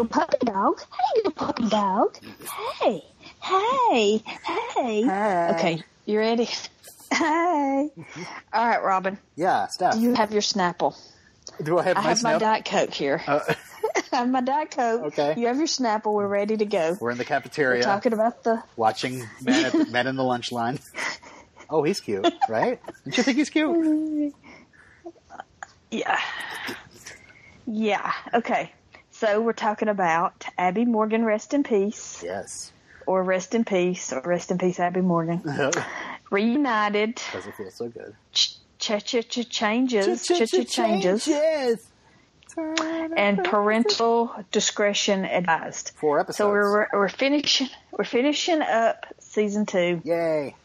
little puppy dog. Hey, little puppy dog. Hey, hey, hey. Hey. Okay, you ready? Hey. All right, Robin. Yeah, Steph. You have your Snapple. Do I have I my have my? Diet Coke here. Uh, I have my Diet Coke. Okay. You have your Snapple. We're ready to go. we're in the cafeteria. We're cafeteria talking about the. watching men, at, men in the lunch line. Oh, he's cute, right? Don't you think he's cute? Yeah. Yeah. Okay. So we're talking about Abby Morgan, rest in peace, Yes. or rest in peace, or rest in peace, Abby Morgan. Reunited. Does it feel so good? Ch ch ch ch changes. Ch ch changes. Changes. And parental discretion advised. Four episodes. So we're we're finishing we're finishing up season two. Yay.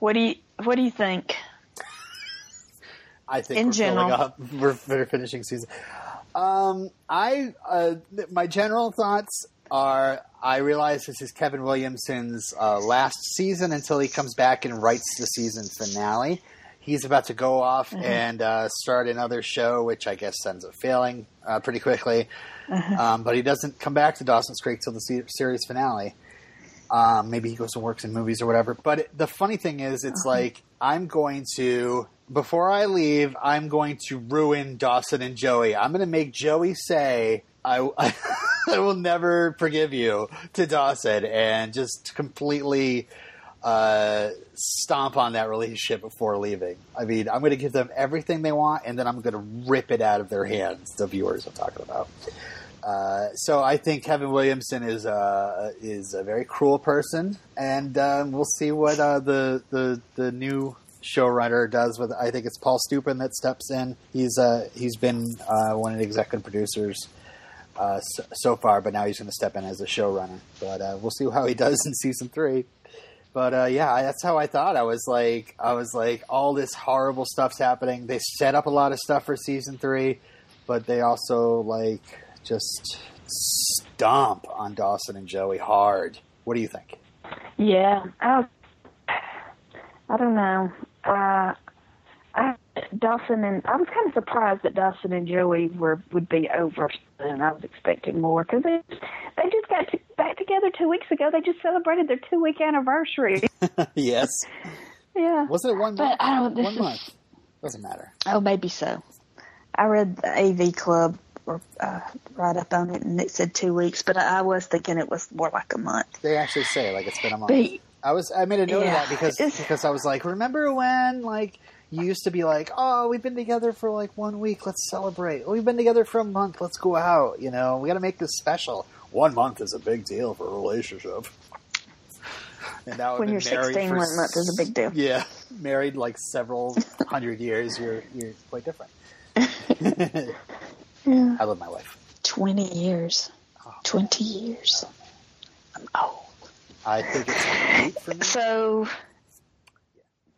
What do you what do you think? I think In we're general. filling up. We're, we're finishing season. Um, I uh, my general thoughts are I realize this is Kevin Williamson's uh, last season until he comes back and writes the season finale. He's about to go off Mm-hmm. and uh, start another show, which I guess ends up failing uh, pretty quickly. Uh-huh. Um, but he doesn't come back to Dawson's Creek till the se- series finale. Um, maybe he goes and works in movies or whatever. But it, the funny thing is, it's like I'm going to before I leave, I'm going to ruin Dawson and Joey. I'm going to make Joey say, "I, I will never forgive you" to Dawson, and just completely uh, stomp on that relationship before leaving. I mean, I'm going to give them everything they want, and then I'm going to rip it out of their hands. The viewers I'm talking about. Uh, so I think Kevin Williamson is uh, is a very cruel person, and um, we'll see what uh, the the the new showrunner does with. I think it's Paul Stupin that steps in. He's uh, he's been uh, one of the executive producers uh, so, so far, but now he's going to step in as a showrunner. But uh, we'll see how he does in season three. But uh, yeah, that's how I thought. I was like, I was like, all this horrible stuff's happening. They set up a lot of stuff for season three, but they also like just stomp on Dawson and Joey hard. What do you think? Yeah. I, I don't know. Uh, I, Dawson and I was kind of surprised that Dawson and Joey were would be over, and I was expecting more because they they just got to, back together two weeks ago. They just celebrated their two week anniversary. yes, yeah. wasn't it one But month? I don't. This One is, month doesn't matter. Oh, maybe so. I read the AV Club or uh, right up on it, and it said two weeks, but I, I was thinking it was more like a month. They actually say like it's been a month. But I was I made a note Yeah. of that because It's- because I was like, remember when like you used to be like, oh, we've been together for like one week, let's celebrate. We've been together for a month, let's go out. You know, we got to make this special. One month is a big deal for a relationship. And now When you're married 16, for one month is a big deal. Yeah, married like several hundred years. You're you're quite different. yeah. I love my wife. twenty years, Oh, twenty years. I'm old. I think it's great for me. So,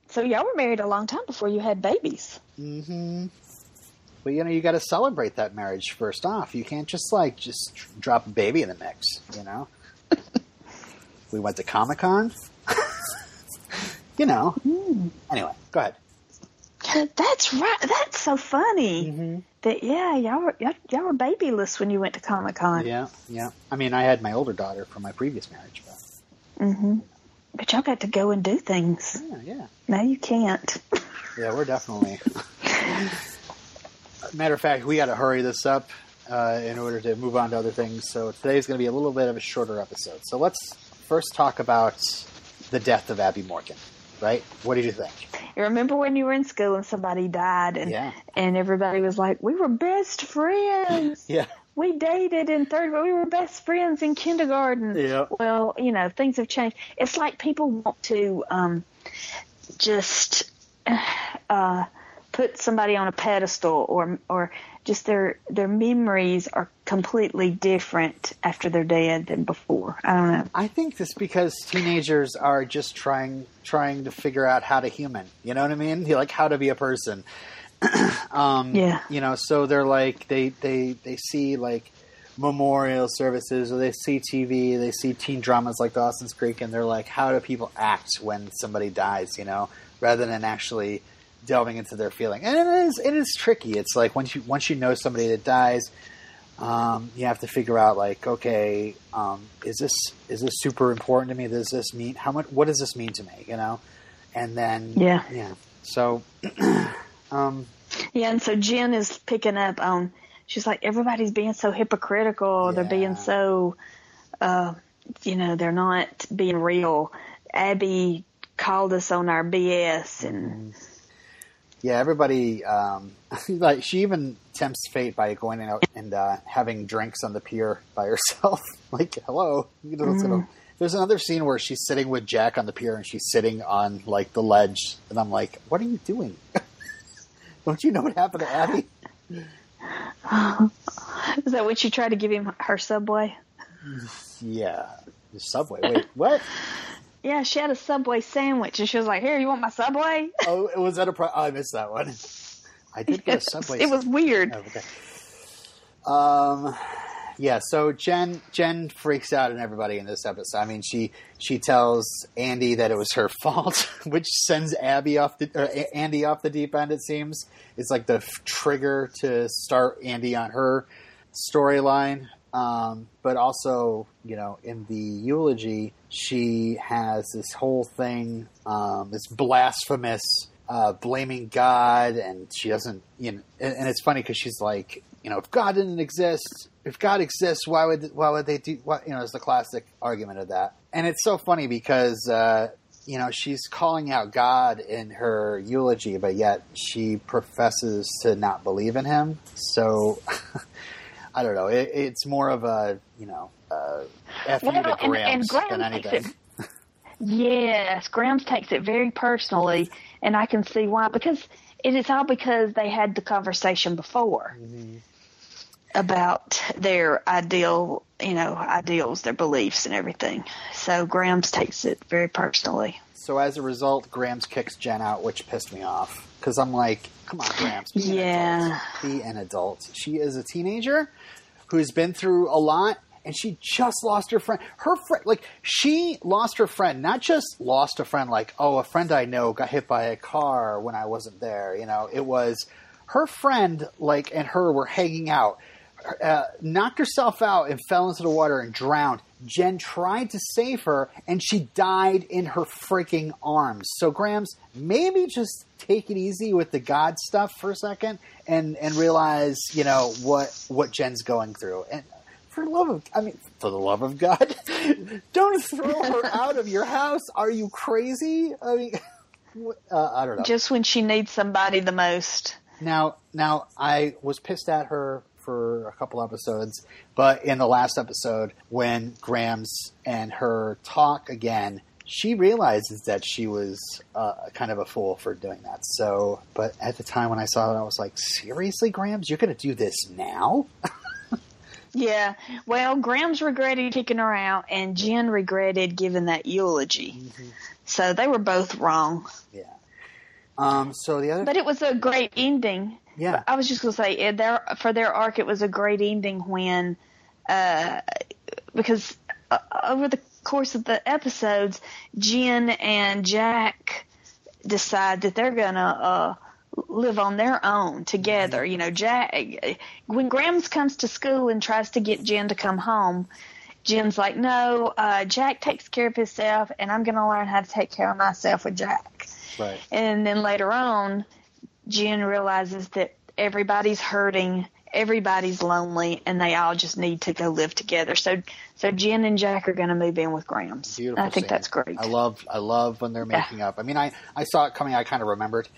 so y'all were married a long time before you had babies. Mm hmm But you know, you got to celebrate that marriage first off. You can't just like just drop a baby in the mix. You know. we went to Comic Con. you know. Anyway, go ahead. That's right. That's so funny. Mm-hmm. That yeah, y'all were y'all, y'all were babyless when you went to Comic Con. Yeah, yeah. I mean, I had my older daughter from my previous marriage, but hmm But y'all got to go and do things. yeah, yeah, Now you can't. yeah. We're definitely. Matter of fact, we got to hurry this up uh, in order to move on to other things. So today's going to be a little bit of a shorter episode. So let's first talk about the death of Abby Morgan. Right? What did you think? You remember when you were in school and somebody died and Yeah. and everybody was like, "We were best friends. Yeah. We dated in third grade. We were best friends in kindergarten." Yeah. Well, you know, things have changed. It's like people want to um, just uh, put somebody on a pedestal, or or just their their memories are completely different after they're dead than before. I don't know. I think this because teenagers are just trying trying to figure out how to human. You know what I mean? Like how to be a person. um, Yeah. You know, so they're like they they they see like memorial services or they see TV, they see teen dramas like Dawson's Creek, and they're like, how do people act when somebody dies? You know, rather than actually delving into their feeling. And it is it is tricky. It's like once you once you know somebody that dies. um, you have to figure out like, okay, um, is this is this super important to me? Does this mean how much? What does this mean to me? You know, and then Yeah. yeah. So, um, Yeah, and so Jen is picking up on. She's like, everybody's being so hypocritical. They're being so, uh, you know, they're not being real. Abby called us on our BS, and yeah, everybody um, like she even tempts fate by going out and uh, having drinks on the pier by herself. like, hello, you know, sort of- There's another scene where she's sitting with Jack on the pier and she's sitting on like the ledge, and I'm like, what are you doing? Don't you know what happened to Abby? is that when she tried to give him her subway? Yeah, the subway. Wait, what? Yeah, she had a subway sandwich, and she was like, "Here, you want my subway?" Oh, it was that a pro- oh, I missed that one. I did get a subway. It was weird. Oh, okay. Um, yeah. So Jen Jen freaks out on everybody in this episode. I mean, she she tells Andy that it was her fault, which sends Abby off the or Andy off the deep end. It seems it's like the f- trigger to start Andy on her storyline. Um, but also, you know, in the eulogy, she has this whole thing, um, this blasphemous uh, blaming God, and she doesn't, you know, and, and it's funny because she's like, you know, if God didn't exist, if God exists, why would why would they do? What you know, it's the classic argument of that, and it's so funny because. Uh, you know, she's calling out God in her eulogy, but yet she professes to not believe in him. So, I don't know. It, it's more of a, you know, uh, F you Well, to and- and Graham than anything. it- Yes, Grams takes it very personally, and I can see why. Because it is all because they had the conversation before Mm-hmm. About their ideal, you know, ideals, their beliefs, and everything. So Grams takes it very personally. So as a result, Grams kicks Jen out, which pissed me off because I'm like, come on, Grams, be an Yeah. adult. Be an adult. She is a teenager who's been through a lot, and she just lost her friend. Her friend, like she lost her friend, not just lost a friend, like oh, a friend I know got hit by a car when I wasn't there. You know, it was her friend, like, and her were hanging out. Uh, knocked herself out and fell into the water and drowned. Jen tried to save her, and she died in her freaking arms. So, Grams, maybe just take it easy with the God stuff for a second, and and realize, you know, what what Jen's going through. And for the love of, I mean, for the love of God, don't throw her out of your house. Are you crazy? I mean, uh, I don't know. Just when she needs somebody the most. Now, now I was pissed at her for a couple episodes, but in the last episode, when Grams and her talk again, she realizes that she was uh, kind of a fool for doing that. So, but at the time when I saw it, I was like, "Seriously, Grams, you're going to do this now?" Yeah. Well, Grams regretted kicking her out, and Jen regretted giving that eulogy. So they were both wrong. yeah. Um. So the other, But it was a great ending. Yeah, I was just going to say, their, for their arc, it was a great ending when, uh, because uh, over the course of the episodes, Jen and Jack decide that they're going to uh, live on their own together. You know, Jack, when Grams comes to school and tries to get Jen to come home, Jen's like, no, uh, Jack takes care of himself, and I'm going to learn how to take care of myself with Jack. right. And then later on, Jen realizes that everybody's hurting, everybody's lonely, and they all just need to go live together. So, so Jen and Jack are going to move in with Grams. Beautiful. I think scene. that's great. I love I love when they're Yeah. making up. I mean, I I saw it coming. I kind of remembered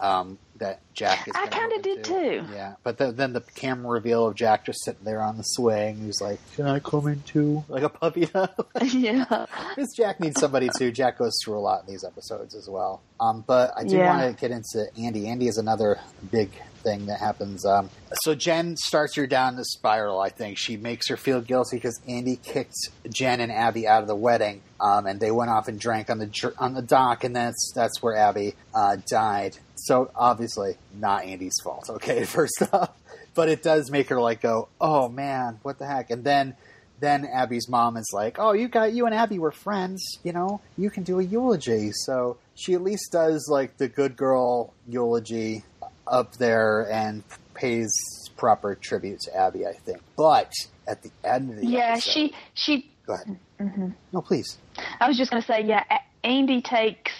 um, that Jack is. I move in did too. Yeah, but the, then the camera reveal of Jack just sitting there on the swing. He's like, "Can I come in too?" Like a puppy. yeah. Because Jack needs somebody too. Jack goes through a lot in these episodes as well. Um, but I do Yeah. want to get into Andy. Andy is another big thing that happens. Um, so Jen starts her down the spiral. I think she makes her feel guilty because Andy kicked Jen and Abby out of the wedding, um, and they went off and drank on the on the dock, and that's that's where Abby uh, died. So obviously not Andy's fault. Okay, first off, but it does make her like go, oh man, what the heck, and then then Abby's mom is like, "Oh, you got you and Abby were friends, you know. You can do a eulogy." So she at least does like the good girl eulogy up there and pays proper tribute to Abby, I think. But at the end of the yeah, episode, she she. go ahead. hmm No, please. I was just going to say, yeah, Andy takes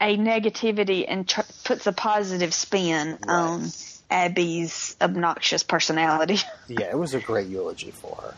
a negativity and tr- puts a positive spin Right. on Abby's obnoxious personality. Yeah, it was a great eulogy for her.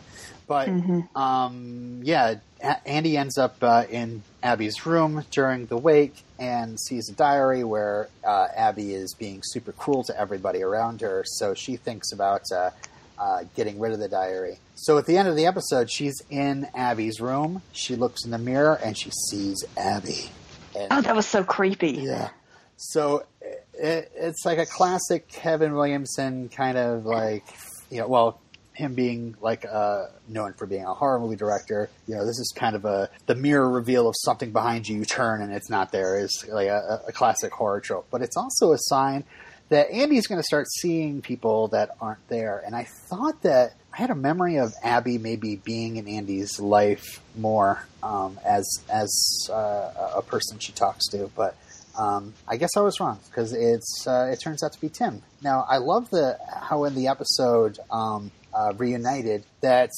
But Mhm. um, yeah, A- Andy ends up uh, in Abby's room during the wake and sees a diary where uh, Abby is being super cruel to everybody around her. So she thinks about uh, uh, getting rid of the diary. So at the end of the episode, she's in Abby's room. She looks in the mirror and she sees Abby. And Oh, that was so creepy. yeah. So it, it's like a classic Kevin Williamson kind of like, you know, well, him being like uh, known for being a horror movie director. You know, this is kind of a the mirror reveal of something behind you. You turn and it's not there. Is like a, a classic horror trope, but it's also a sign that Andy's going to start seeing people that aren't there. And I thought that I had a memory of Abby maybe being in Andy's life more um, as as uh, a person she talks to, but um, I guess I was wrong because it's uh, it turns out to be Tim. Now I love the how in the episode um, uh, reunited that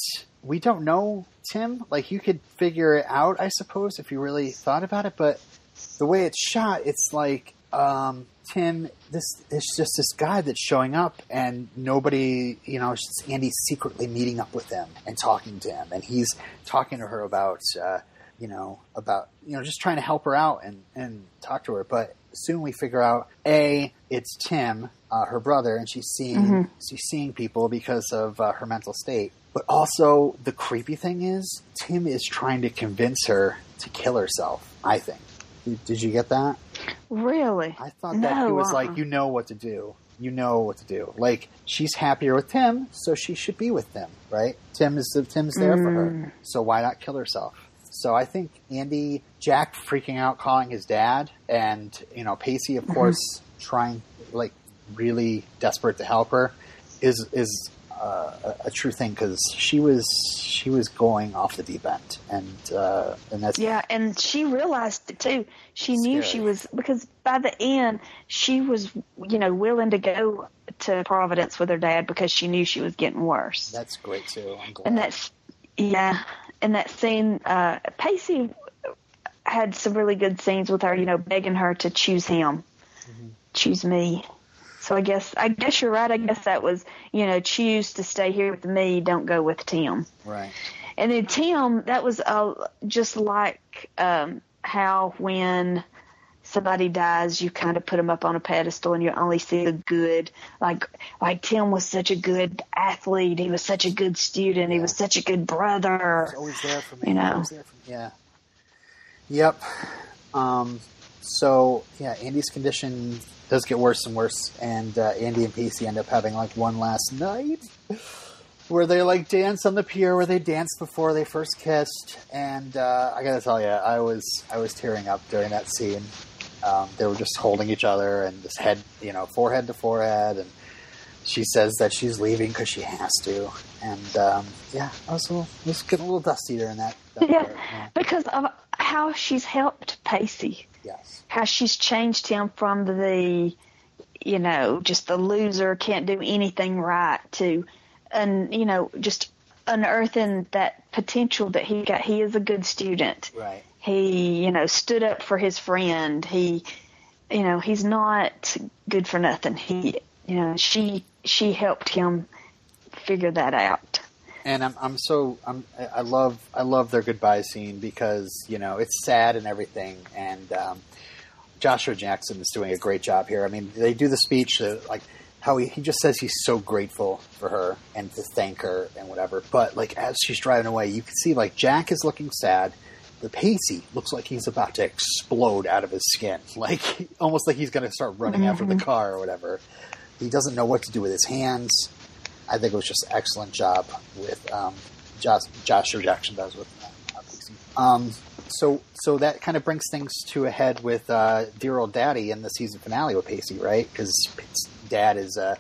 we don't know Tim. Like you could figure it out, I suppose, if you really thought about it. But the way it's shot, it's like um, Tim. This is just this guy that's showing up, and nobody, you know, it's Andy's secretly meeting up with him and talking to him, and he's talking to her about. Uh, you know, about, you know, just trying to help her out and, and talk to her. But soon we figure out, A, it's Tim, uh, her brother, and she's seeing, Mhm. she's seeing people because of uh, her mental state. But also, the creepy thing is, Tim is trying to convince her to kill herself, I think. Did, did you get that? Really? I thought that he was uh-uh. like, you know what to do. You know what to do. Like she's happier with Tim, so she should be with Tim, right? Tim is Tim's there for her, Mm. so why not kill herself? So I think Andy, Jack freaking out, calling his dad, and you know Pacey, of course, trying like really desperate to help her, is is uh, a, a true thing because she was she was going off the deep end, and uh, and that's Yeah, and she realized it too. She knew she was because by the end she was, you know, willing to go to Providence with her dad because she knew she was getting worse. that's great too. I'm glad. and that's yeah, and that scene, uh, Pacey had some really good scenes with her, you know, begging her to choose him, Mm-hmm. choose me. So I guess I guess you're right. I guess that was you know choose to stay here with me. Don't go with Tim. right. And then Tim, that was uh, just like um, how when somebody dies, you kind of put them up on a pedestal and you only see the good. Like like Tim was such a good athlete. He was such a good student. He was such a good brother. Always there for me. You know. Always there for me. Yeah. Yep. Um, so yeah, Andy's condition does get worse and worse, and uh, Andy and Pacey end up having like one last night where they like dance on the pier where they danced before they first kissed, and uh, I gotta tell you, I was I was tearing up during that scene. Um, they were just holding each other and just head, you know, forehead to forehead, and she says that she's leaving because she has to, and um, yeah, I was a little, I was getting a little dusty during that. that Yeah. part, yeah. Because of how she's helped Pacey. Yes. how she's changed him from the you know just the loser can't do anything right to and you know just unearthing that potential that he got. He is a good student. Right. he you know stood up for his friend. He you know he's not good for nothing. He you know she she helped him figure that out And I'm I'm so I'm I love I love their goodbye scene because you know it's sad and everything, and um, Joshua Jackson is doing a great job here. I mean, they do the speech uh, like how he, he just says he's so grateful for her and to thank her and whatever. But like as she's driving away, you can see like Jack is looking sad. The Pacey looks like he's about to explode out of his skin, like almost like he's going to start running after the car or whatever. He doesn't know what to do with his hands. I think it was just an excellent job with um, Josh, Joshua Jackson does with uh, Um, so so that kind of brings things to a head with uh, dear old daddy in the season finale with Pacey, right? Because dad is uh,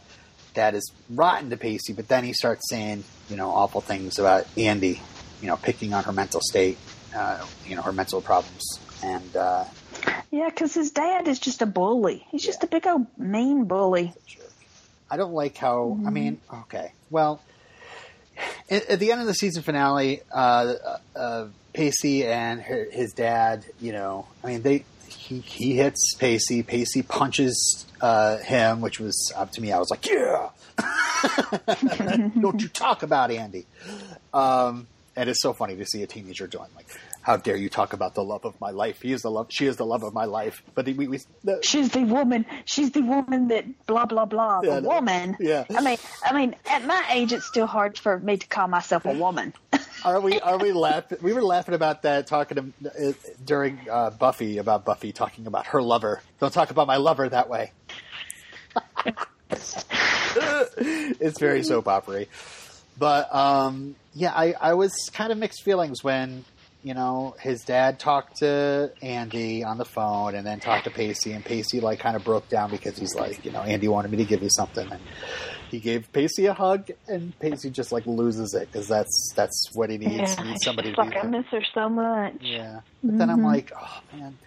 dad is rotten to Pacey, but then he starts saying you know awful things about Andy, you know, picking on her mental state, uh, you know, her mental problems, and uh, yeah because his dad is just a bully. He's just a big old mean bully I don't like how. Mm-hmm. I mean, okay, well, at, at the end of the season finale, uh, uh, Pacey and her, his dad, you know, I mean, they he he hits Pacey. Pacey punches uh, him, which was up to me. I was like, yeah. Don't you talk about Andy? Um, and it's so funny to see a teenager doing like, "How dare you talk about the love of my life? He is the love. She is the love of my life." But we, we the, She's the woman. She's the woman that blah blah blah. Yeah, the no. woman. Yeah. I mean, I mean, at my age, it's still hard for me to call myself a woman. are we are we laughing? We were laughing about that talking to, uh, during uh, Buffy about Buffy talking about her lover. Don't talk about my lover that way. it's very soap opery. But um, yeah, I, I was kind of mixed feelings when you know his dad talked to Andy on the phone and then talked to Pacey, and Pacey like kind of broke down because he's like, you know, Andy wanted me to give you something, and he gave Pacey a hug, and Pacey just like loses it because that's that's what he needs. he needs somebody She's to like I miss her so much. Yeah, but then I'm Mhm. like, oh man,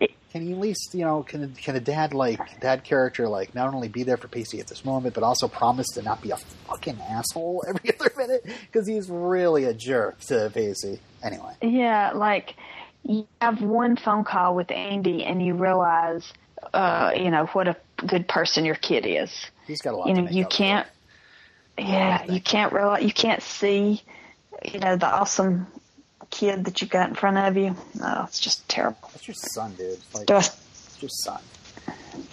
It- can he at least you know can can a dad like dad character like not only be there for Pacey at this moment, but also promise to not be a fucking asshole every other minute because he's really a jerk to Pacey. Anyway, Yeah, like you have one phone call with Andy and you realize, uh, you know, what a good person your kid is. he's got a lot. You know, you can't. Yeah, you can't realize you can't see, you know, the awesome kid that you got in front of you. No, it's just terrible. That's your son, dude. Like Just it's your son.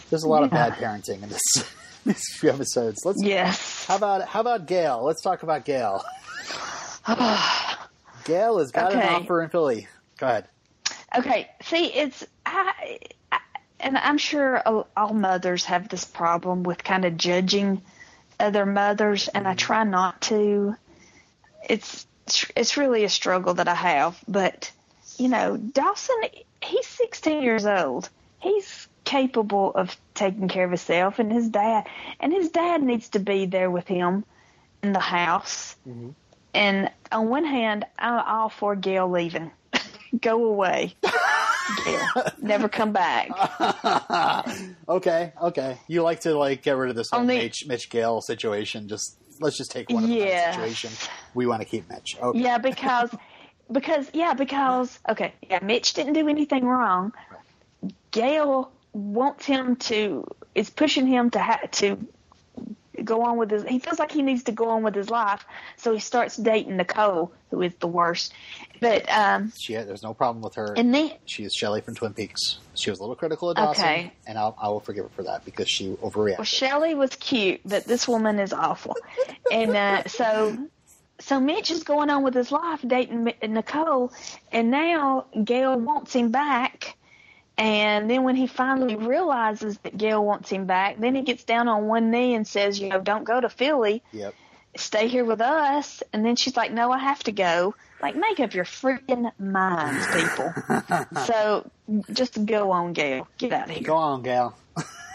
There's a lot of bad parenting in this these few episodes. Let's yes. how about how about Gail? Let's talk about Gail. Gail has got Okay. an offer in Philly. Go ahead. Okay, see, it's I, I and I'm sure all all mothers have this problem with kind of judging other mothers, and I mm-hmm. try not to. It's it's really a struggle that I have, but you know, Dawson, he's 16 years old. He's capable of taking care of himself, and his dad, and his dad needs to be there with him in the house. Mm-hmm. And on one hand, I'm all for Gail leaving. Go away. Gail. Never come back. okay, okay. You like to like get rid of this whole Only- Mitch, Mitch Gail situation. Just let's just take one of them Yeah. the situation. We want to keep Mitch. Okay. Yeah, because because yeah, because okay, yeah, Mitch didn't do anything wrong. Gail wants him to is pushing him to ha- to go on with his he feels like he needs to go on with his life, so he starts dating Nicole, who is the worst. But um She there's no problem with her. and then she is Shelley from Twin Peaks. She was a little critical of Dawson, Okay. and I'll, I will forgive her for that because she overreacted. Well, Shelley was cute, but this woman is awful. And uh, so, so Mitch is going on with his life dating Nicole, and now Gail wants him back. And then when he finally realizes that Gail wants him back, then he gets down on one knee and says, "You know, don't go to Philly. yep. Stay here with us." And then she's like, "No, I have to go." Like, make up your freaking minds, people. so just go on, Gail. Get out of here. Go on, Gail.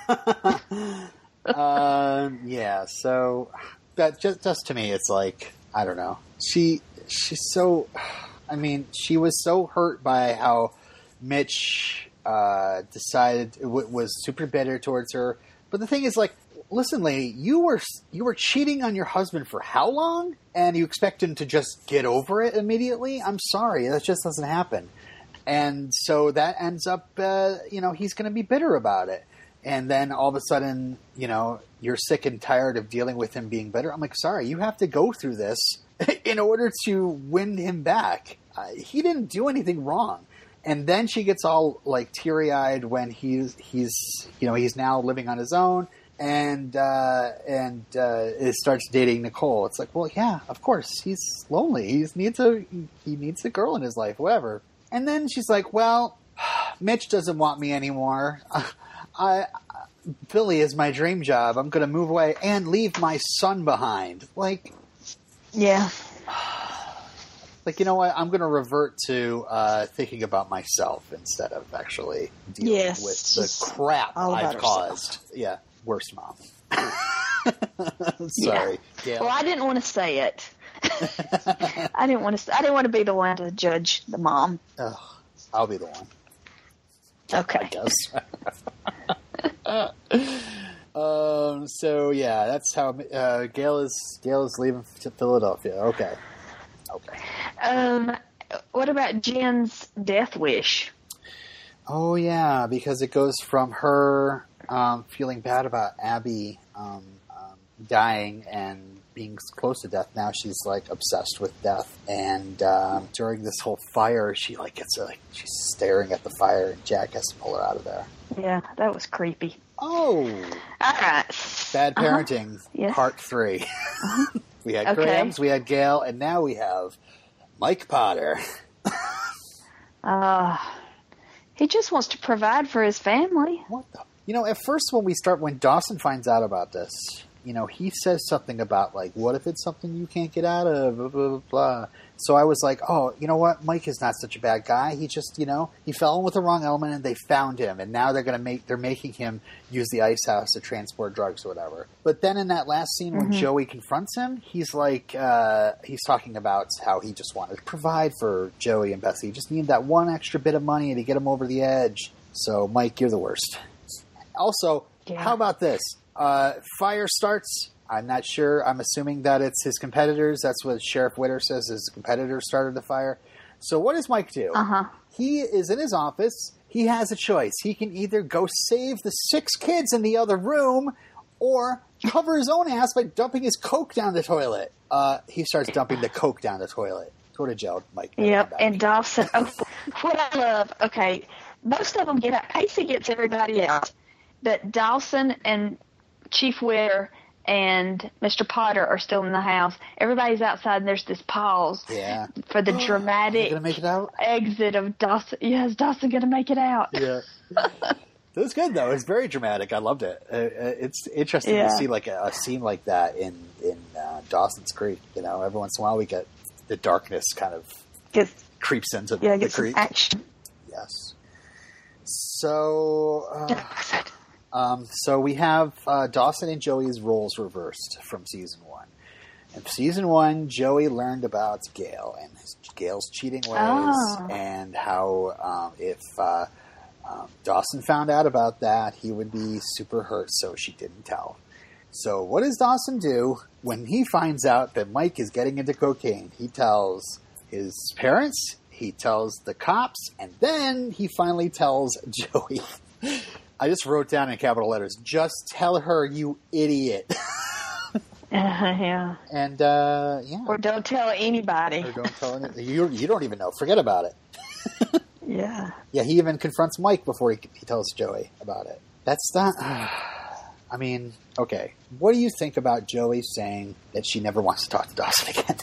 um, yeah. So that just just to me, it's like I don't know. She she's so. I mean, she was so hurt by how Mitch uh, decided w- was super bitter towards her. But the thing is, like, listen, lady, you were you were cheating on your husband for how long, and you expect him to just get over it immediately? I'm sorry, that just doesn't happen. And so that ends up, uh, you know, he's going to be bitter about it. And then all of a sudden, you know, you're sick and tired of dealing with him being bitter. I'm like, sorry, you have to go through this in order to win him back. Uh, he didn't do anything wrong. And then she gets all like teary eyed when he's he's you know he's now living on his own and uh, and uh, it starts dating Nicole. It's like, well, yeah, of course, he's lonely. He needs a he needs a girl in his life, whatever. And then she's like, well, Mitch doesn't want me anymore. I Philly is my dream job. I'm going to move away and leave my son behind. Like, Yeah. like you know what? I'm going to revert to uh, thinking about myself instead of actually dealing Yes, with the crap I've herself. caused. Yeah, worst mom. Sorry, Gail. Well, I didn't want to say it. I didn't want to. I didn't want to be the one to judge the mom. Ugh, I'll be the one. Okay. Yes. um, Um, so yeah, that's how uh, Gail is. Gail is leaving to Philadelphia. Okay. Um, what about Jen's death wish? Oh yeah, because it goes from her um, feeling bad about Abby um, um, dying and being close to death. Now she's like obsessed with death. And um, during this whole fire, she like gets like she's staring at the fire, and Jack has to pull her out of there. Yeah, that was creepy. Oh, All right. bad Uh-huh. parenting, Yes. part 3 we had Okay. Grams, we had Gail, and now we have Mike Potter. Uh, he just wants to provide for his family. What the? You know, at first when we start, when Dawson finds out about this, you know, he says something about like, "What if it's something you can't get out of?" Blah blah blah. blah. So I was like, "Oh, you know what? Mike is not such a bad guy. He just, you know, he fell in with the wrong element, and they found him, and now they're gonna make they're making him use the ice house to transport drugs or whatever." But then in that last scene when Mhm. Joey confronts him, he's like, uh, he's talking about how he just wanted to provide for Joey and Bessie. He just needed that one extra bit of money to get him over the edge. So, Mike, you're the worst. Also, Yeah. how about this? Uh, fire starts. I'm not sure. I'm assuming that it's his competitors. That's what Sheriff Witter says. His competitors started the fire. So what does Mike do? Uh huh. He is in his office. He has a choice. He can either go save the six kids in the other room, or cover his own ass by dumping his coke down the toilet. Uh, he starts dumping the coke down the toilet. Go to jail, Mike. Yep. And Dawson. Oh, what I love. Okay, most of them get out. Pacey gets everybody out, but Dawson and Chief Witter and Mr. Potter are still in the house. Everybody's outside, and there's this pause yeah. for the dramatic make it out. exit of Dawson. Yes, Dawson gonna make it out. Yeah. It was good though. It was very dramatic. I loved it. Uh, uh, it's interesting Yeah. to see like a, a scene like that in in uh, Dawson's Creek. You know, every once in a while we get the darkness kind of Get creeps into yeah, the get some creek. action. Yes. So, uh, um, so we have uh, Dawson and Joey's roles reversed from season one. In season one, Joey learned about Gail and his, Gail's cheating ways, Oh. and how um, if uh, um, Dawson found out about that, he would be super hurt. So she didn't tell. So what does Dawson do when he finds out that Mike is getting into cocaine? He tells his parents, he tells the cops, and then he finally tells Joey. I just wrote down in capital letters, just tell her, you idiot. yeah. and uh, yeah, Or don't tell anybody. or don't tell any, you. You don't even know. Forget about it. Yeah. Yeah, he even confronts Mike before he, he tells Joey about it. That's not. I mean, okay. What do you think about Joey saying that she never wants to talk to Dawson again?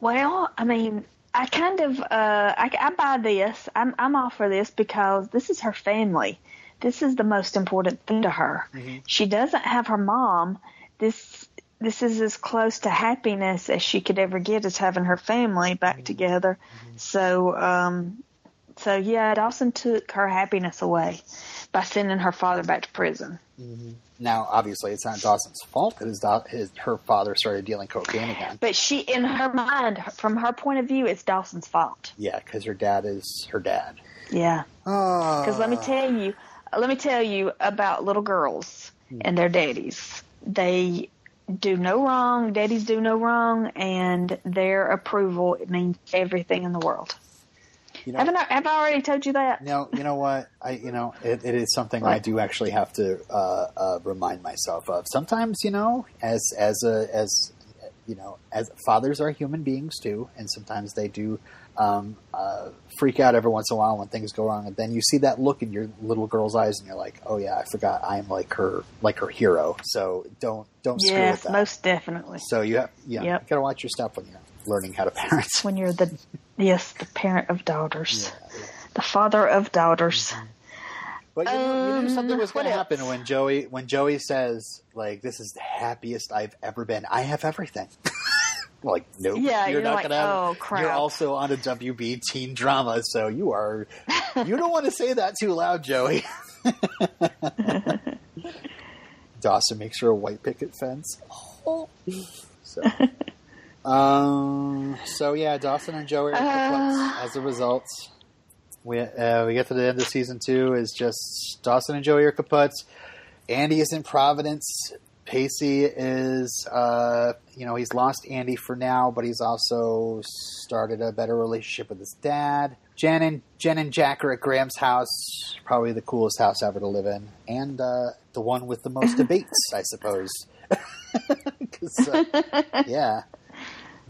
Well, I mean, I kind of uh, I, I buy this. I'm I'm all for this because this is her family. This is the most important thing to her. Mhm. She doesn't have her mom. This this is as close to happiness as she could ever get is having her family back together. So um so yeah, Dawson took her happiness away by sending her father back to prison. Mm-hmm. Now, obviously, it's not Dawson's fault that his, da- his her father started dealing cocaine again. But she, in her mind, from her point of view, it's Dawson's fault. Yeah, because her dad is her dad. Yeah. Ah. Because Because let me tell you, let me tell you about little girls hmm. and their daddies. They do no wrong. Daddies do no wrong, and their approval means everything in the world. You know, Haven't I, have I already told you that? No, you know what? I you know it, it is something I do actually have to uh, uh, remind myself of. Sometimes, you know, as as a as you know, as fathers are human beings too, and sometimes they do um, uh, freak out every once in a while when things go wrong, and then you see that look in your little girl's eyes, and you're like, "Oh yeah, I forgot. I'm like her, like her hero." So don't don't screw with Yes, that. most definitely. so you have yeah, Yep. you gotta watch your step when you're learning how to parent. When you're the yes, the parent of daughters, Yeah, the father of daughters. But you, knew, you knew Um, something was going to what happen when Joey when Joey says like this is the happiest I've ever been. I have everything. like nope, Yeah, you're, you're not like, going to have. "Oh, crap." You're also on a WB teen drama, so you are. you don't want to say that too loud, Joey. Dawson makes her a white picket fence. So, um, so yeah, Dawson and Joey are Uh. as a result. We uh, we get to the end of season two is just Dawson and Joey are kaputs. Andy is in Providence. Pacey is, uh, you know, he's lost Andy for now, but he's also started a better relationship with his dad. Jen and Jen and Jack are at Grams' house, probably the coolest house ever to live in, and uh, the one with the most debates, I suppose. uh, yeah,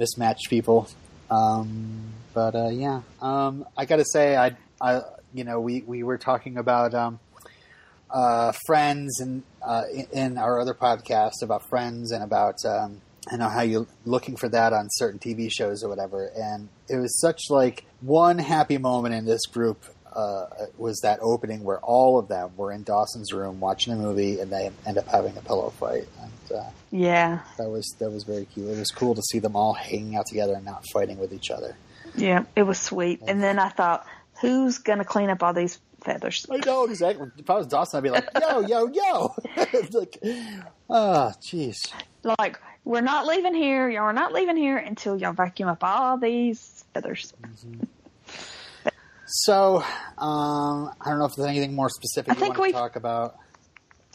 mismatched people. Um, but uh, yeah, um, I got to say, I, I, you know, we we were talking about um, uh, friends and uh, in, our other podcast about friends and about um, I know how you're looking for that on certain TV shows or whatever. And it was such like one happy moment in this group uh, was that opening where all of them were in Dawson's room watching a movie and they end up having a pillow fight. And uh, Yeah. that was that was very cute. It was cool to see them all hanging out together and not fighting with each other. Yeah. It was sweet. And then I thought, who's going to clean up all these feathers? I know exactly. If I was Dawson, I'd be like, "Yo, yo, yo!" like, ah, jeez. Like, we're not leaving here. Y'all are not leaving here until y'all vacuum up all these feathers. So, um, I don't know if there's anything more specific I you want to we- talk about.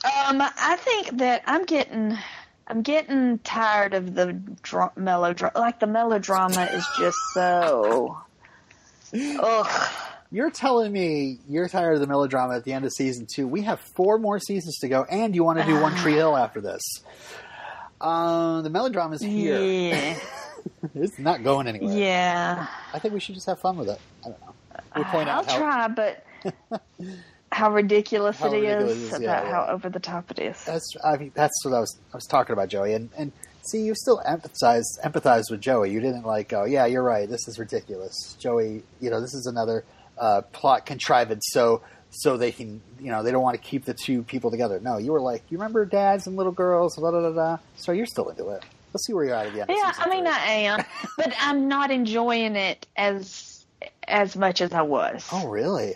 Um, I think that I'm getting, I'm getting tired of the dra- melodrama. Like the melodrama is just so. Ugh. You're telling me you're tired of the melodrama at the end of season two. We have four more seasons to go, and you want to do One Tree Hill after this. Um, the melodrama is here. Yeah. It's not going anywhere. Yeah. I think we should just have fun with it. I don't know. We point I'll out how try, but how ridiculous How it ridiculous is about yeah, yeah. how over the top it is. that's I mean, that's what I was I was talking about, Joey. And and see, you still empathize empathize with Joey. You didn't like, oh yeah, you're right. This is ridiculous, Joey. You know, this is another uh, plot contrivance. So so they can you know they don't want to keep the two people together. No, you were like, you remember dads and little girls, da da da da. So you're still into it. Let's see where you're at at the end. Yeah, I mean three. I am, but I'm not enjoying it as as much as I was. Oh really?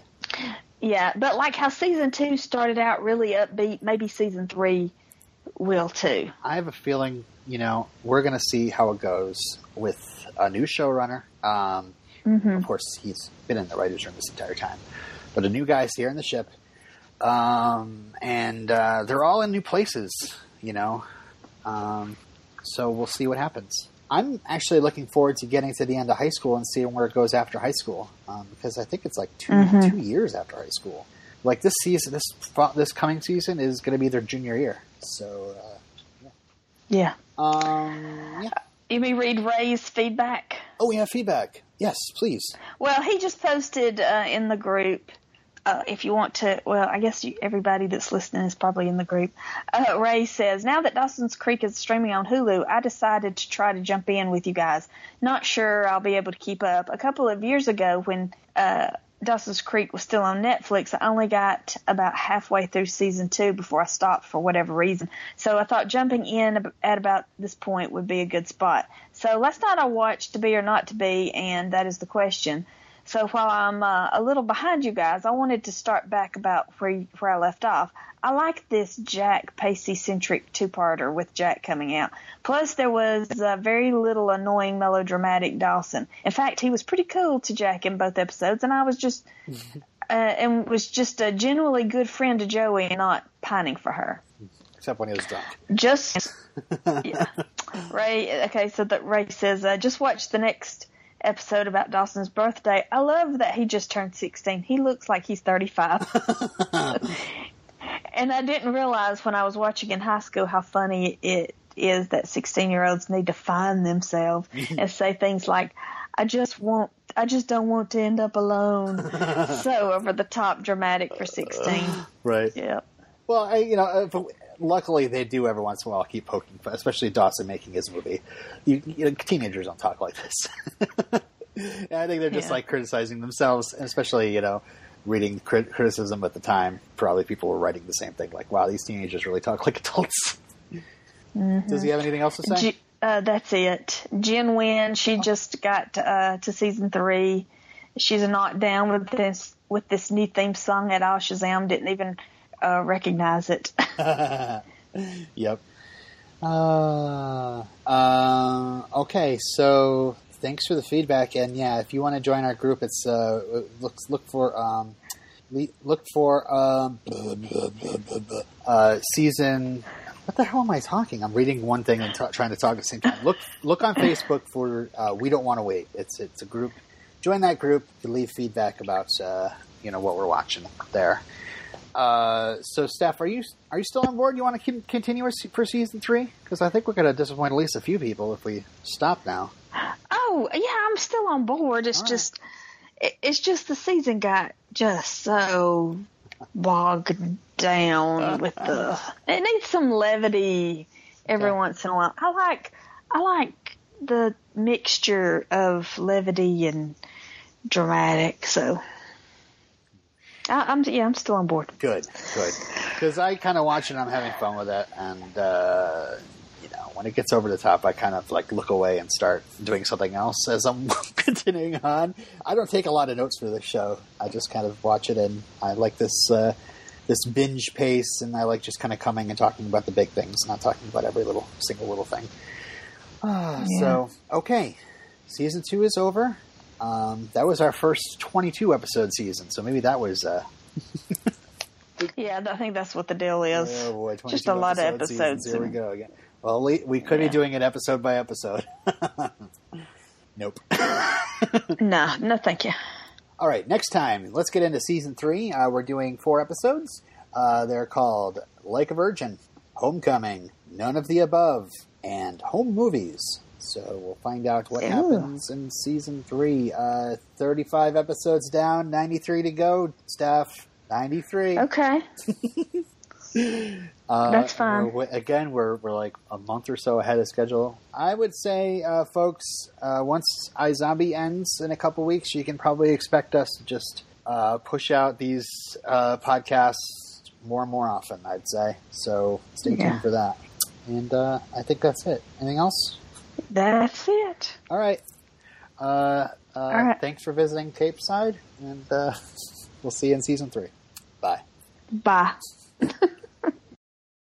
Yeah, but like how season two started out really upbeat, maybe season three will too. I have a feeling, you know, we're going to see how it goes with a new showrunner. Um, Mm-hmm. Of course, he's been in the writer's room this entire time. But a new guy's here in the ship. Um, and uh, they're all in new places, you know. Um, so we'll see what happens. I'm actually looking forward to getting to the end of high school and seeing where it goes after high school, um, because I think it's like 2 Mhm. two years after high school. Like this season, this this coming season is going to be their junior year. So, Yeah. uh, um, yeah. You may read Ray's feedback. Oh, we have feedback. Yes, please. Well, he just posted uh, in the group. Uh, if you want to, well, I guess you, everybody that's listening is probably in the group. Uh, Ray says, Now that Dawson's Creek is streaming on Hulu, I decided to try to jump in with you guys. Not sure I'll be able to keep up. A couple of years ago, when uh, Dawson's Creek was still on Netflix, I only got about halfway through season two before I stopped for whatever reason. So I thought jumping in at about this point would be a good spot. So last night I watched To Be or Not to Be, and that is the question. So while I'm uh, a little behind you guys, I wanted to start back about where where I left off. I like this Jack Pacey centric two parter with Jack coming out. Plus, there was uh, very little annoying melodramatic Dawson. In fact, he was pretty cool to Jack in both episodes, and I was just uh, and was just a genuinely good friend to Joey and not pining for her. Except when he was drunk. Just yeah, Ray. Okay, so that Ray says, uh, just watch the next episode about Dawson's birthday. I love that he just turned sixteen. He looks like he's thirty-five. and I didn't realize when I was watching in high school how funny it is that sixteen-year-olds need to find themselves and say things like, "I just want." I just don't want to end up alone. so over the top dramatic for 16. Right. Yeah. Well, I, you know, uh, luckily they do every once in a while keep poking, fun, especially Dawson making his movie. You, you know, teenagers don't talk like this. I think they're just Yeah. like criticizing themselves, and especially you know, reading crit- criticism at the time. Probably people were writing the same thing, like, "Wow, these teenagers really talk like adults." Does he have anything else to say? G- uh, that's it. Jen Wynn, she just got uh, to season three. She's not down with this with this new theme song at all. Shazam didn't even uh, recognize it. Yep. Uh, uh, okay, so thanks for the feedback, and yeah, if you want to join our group, it's uh, look look for um, look for um, uh, season. What the hell am I talking? I'm reading one thing and t- trying to talk at the same time. Look, look on Facebook for uh, "We Don't Want to Wait." It's it's a group. Join that group. You leave feedback about uh, you know what we're watching there. Uh, so, Steph, are you are you still on board? You want to continue for season three? Because I think we're going to disappoint at least a few people if we stop now. Oh yeah, I'm still on board. It's All right. just it, it's just the season got just so bogged down with the. It needs some levity every Okay. once in a while. I like I like the mixture of levity and dramatic. So I, I'm yeah, I'm still on board. Good, good. Because I kind of watch it, I'm having fun with it, and uh, you know, when it gets over the top, I kind of like look away and start doing something else as I'm continuing on. I don't take a lot of notes for this show. I just kind of watch it, and I like this uh, this binge pace, and I like just kind of coming and talking about the big things, not talking about every little single little thing. Ah, Yeah. So okay, season two is over. Um, that was our first 22 episode season, so maybe that was uh, Yeah, I think that's what the deal is. Oh boy, Just a lot of episodes Here we go again. Well, we, we could Yeah. be doing it episode by episode. nope. No, no, thank you. All right, next time, let's get into season three. Uh, we're doing four episodes. Uh, they're called Like a Virgin, Homecoming, None of the Above, and Home Movies. So we'll find out what happens in season three. Uh, 35 episodes down, 93 to go, Steph. 93. Okay. Uh, That's fine. we're- again, we're we're like a month or so ahead of schedule. I would say, uh, folks, uh, once iZombie ends in a couple weeks, you can probably expect us to just uh, push out these uh, podcasts more and more often. I'd say so. Stay Yeah. tuned for that. And uh, I think that's it. Anything else? That's it. All right. Uh, uh, All right. Thanks for visiting Tape Side, and uh, we'll see you in season three. Bye. Bye.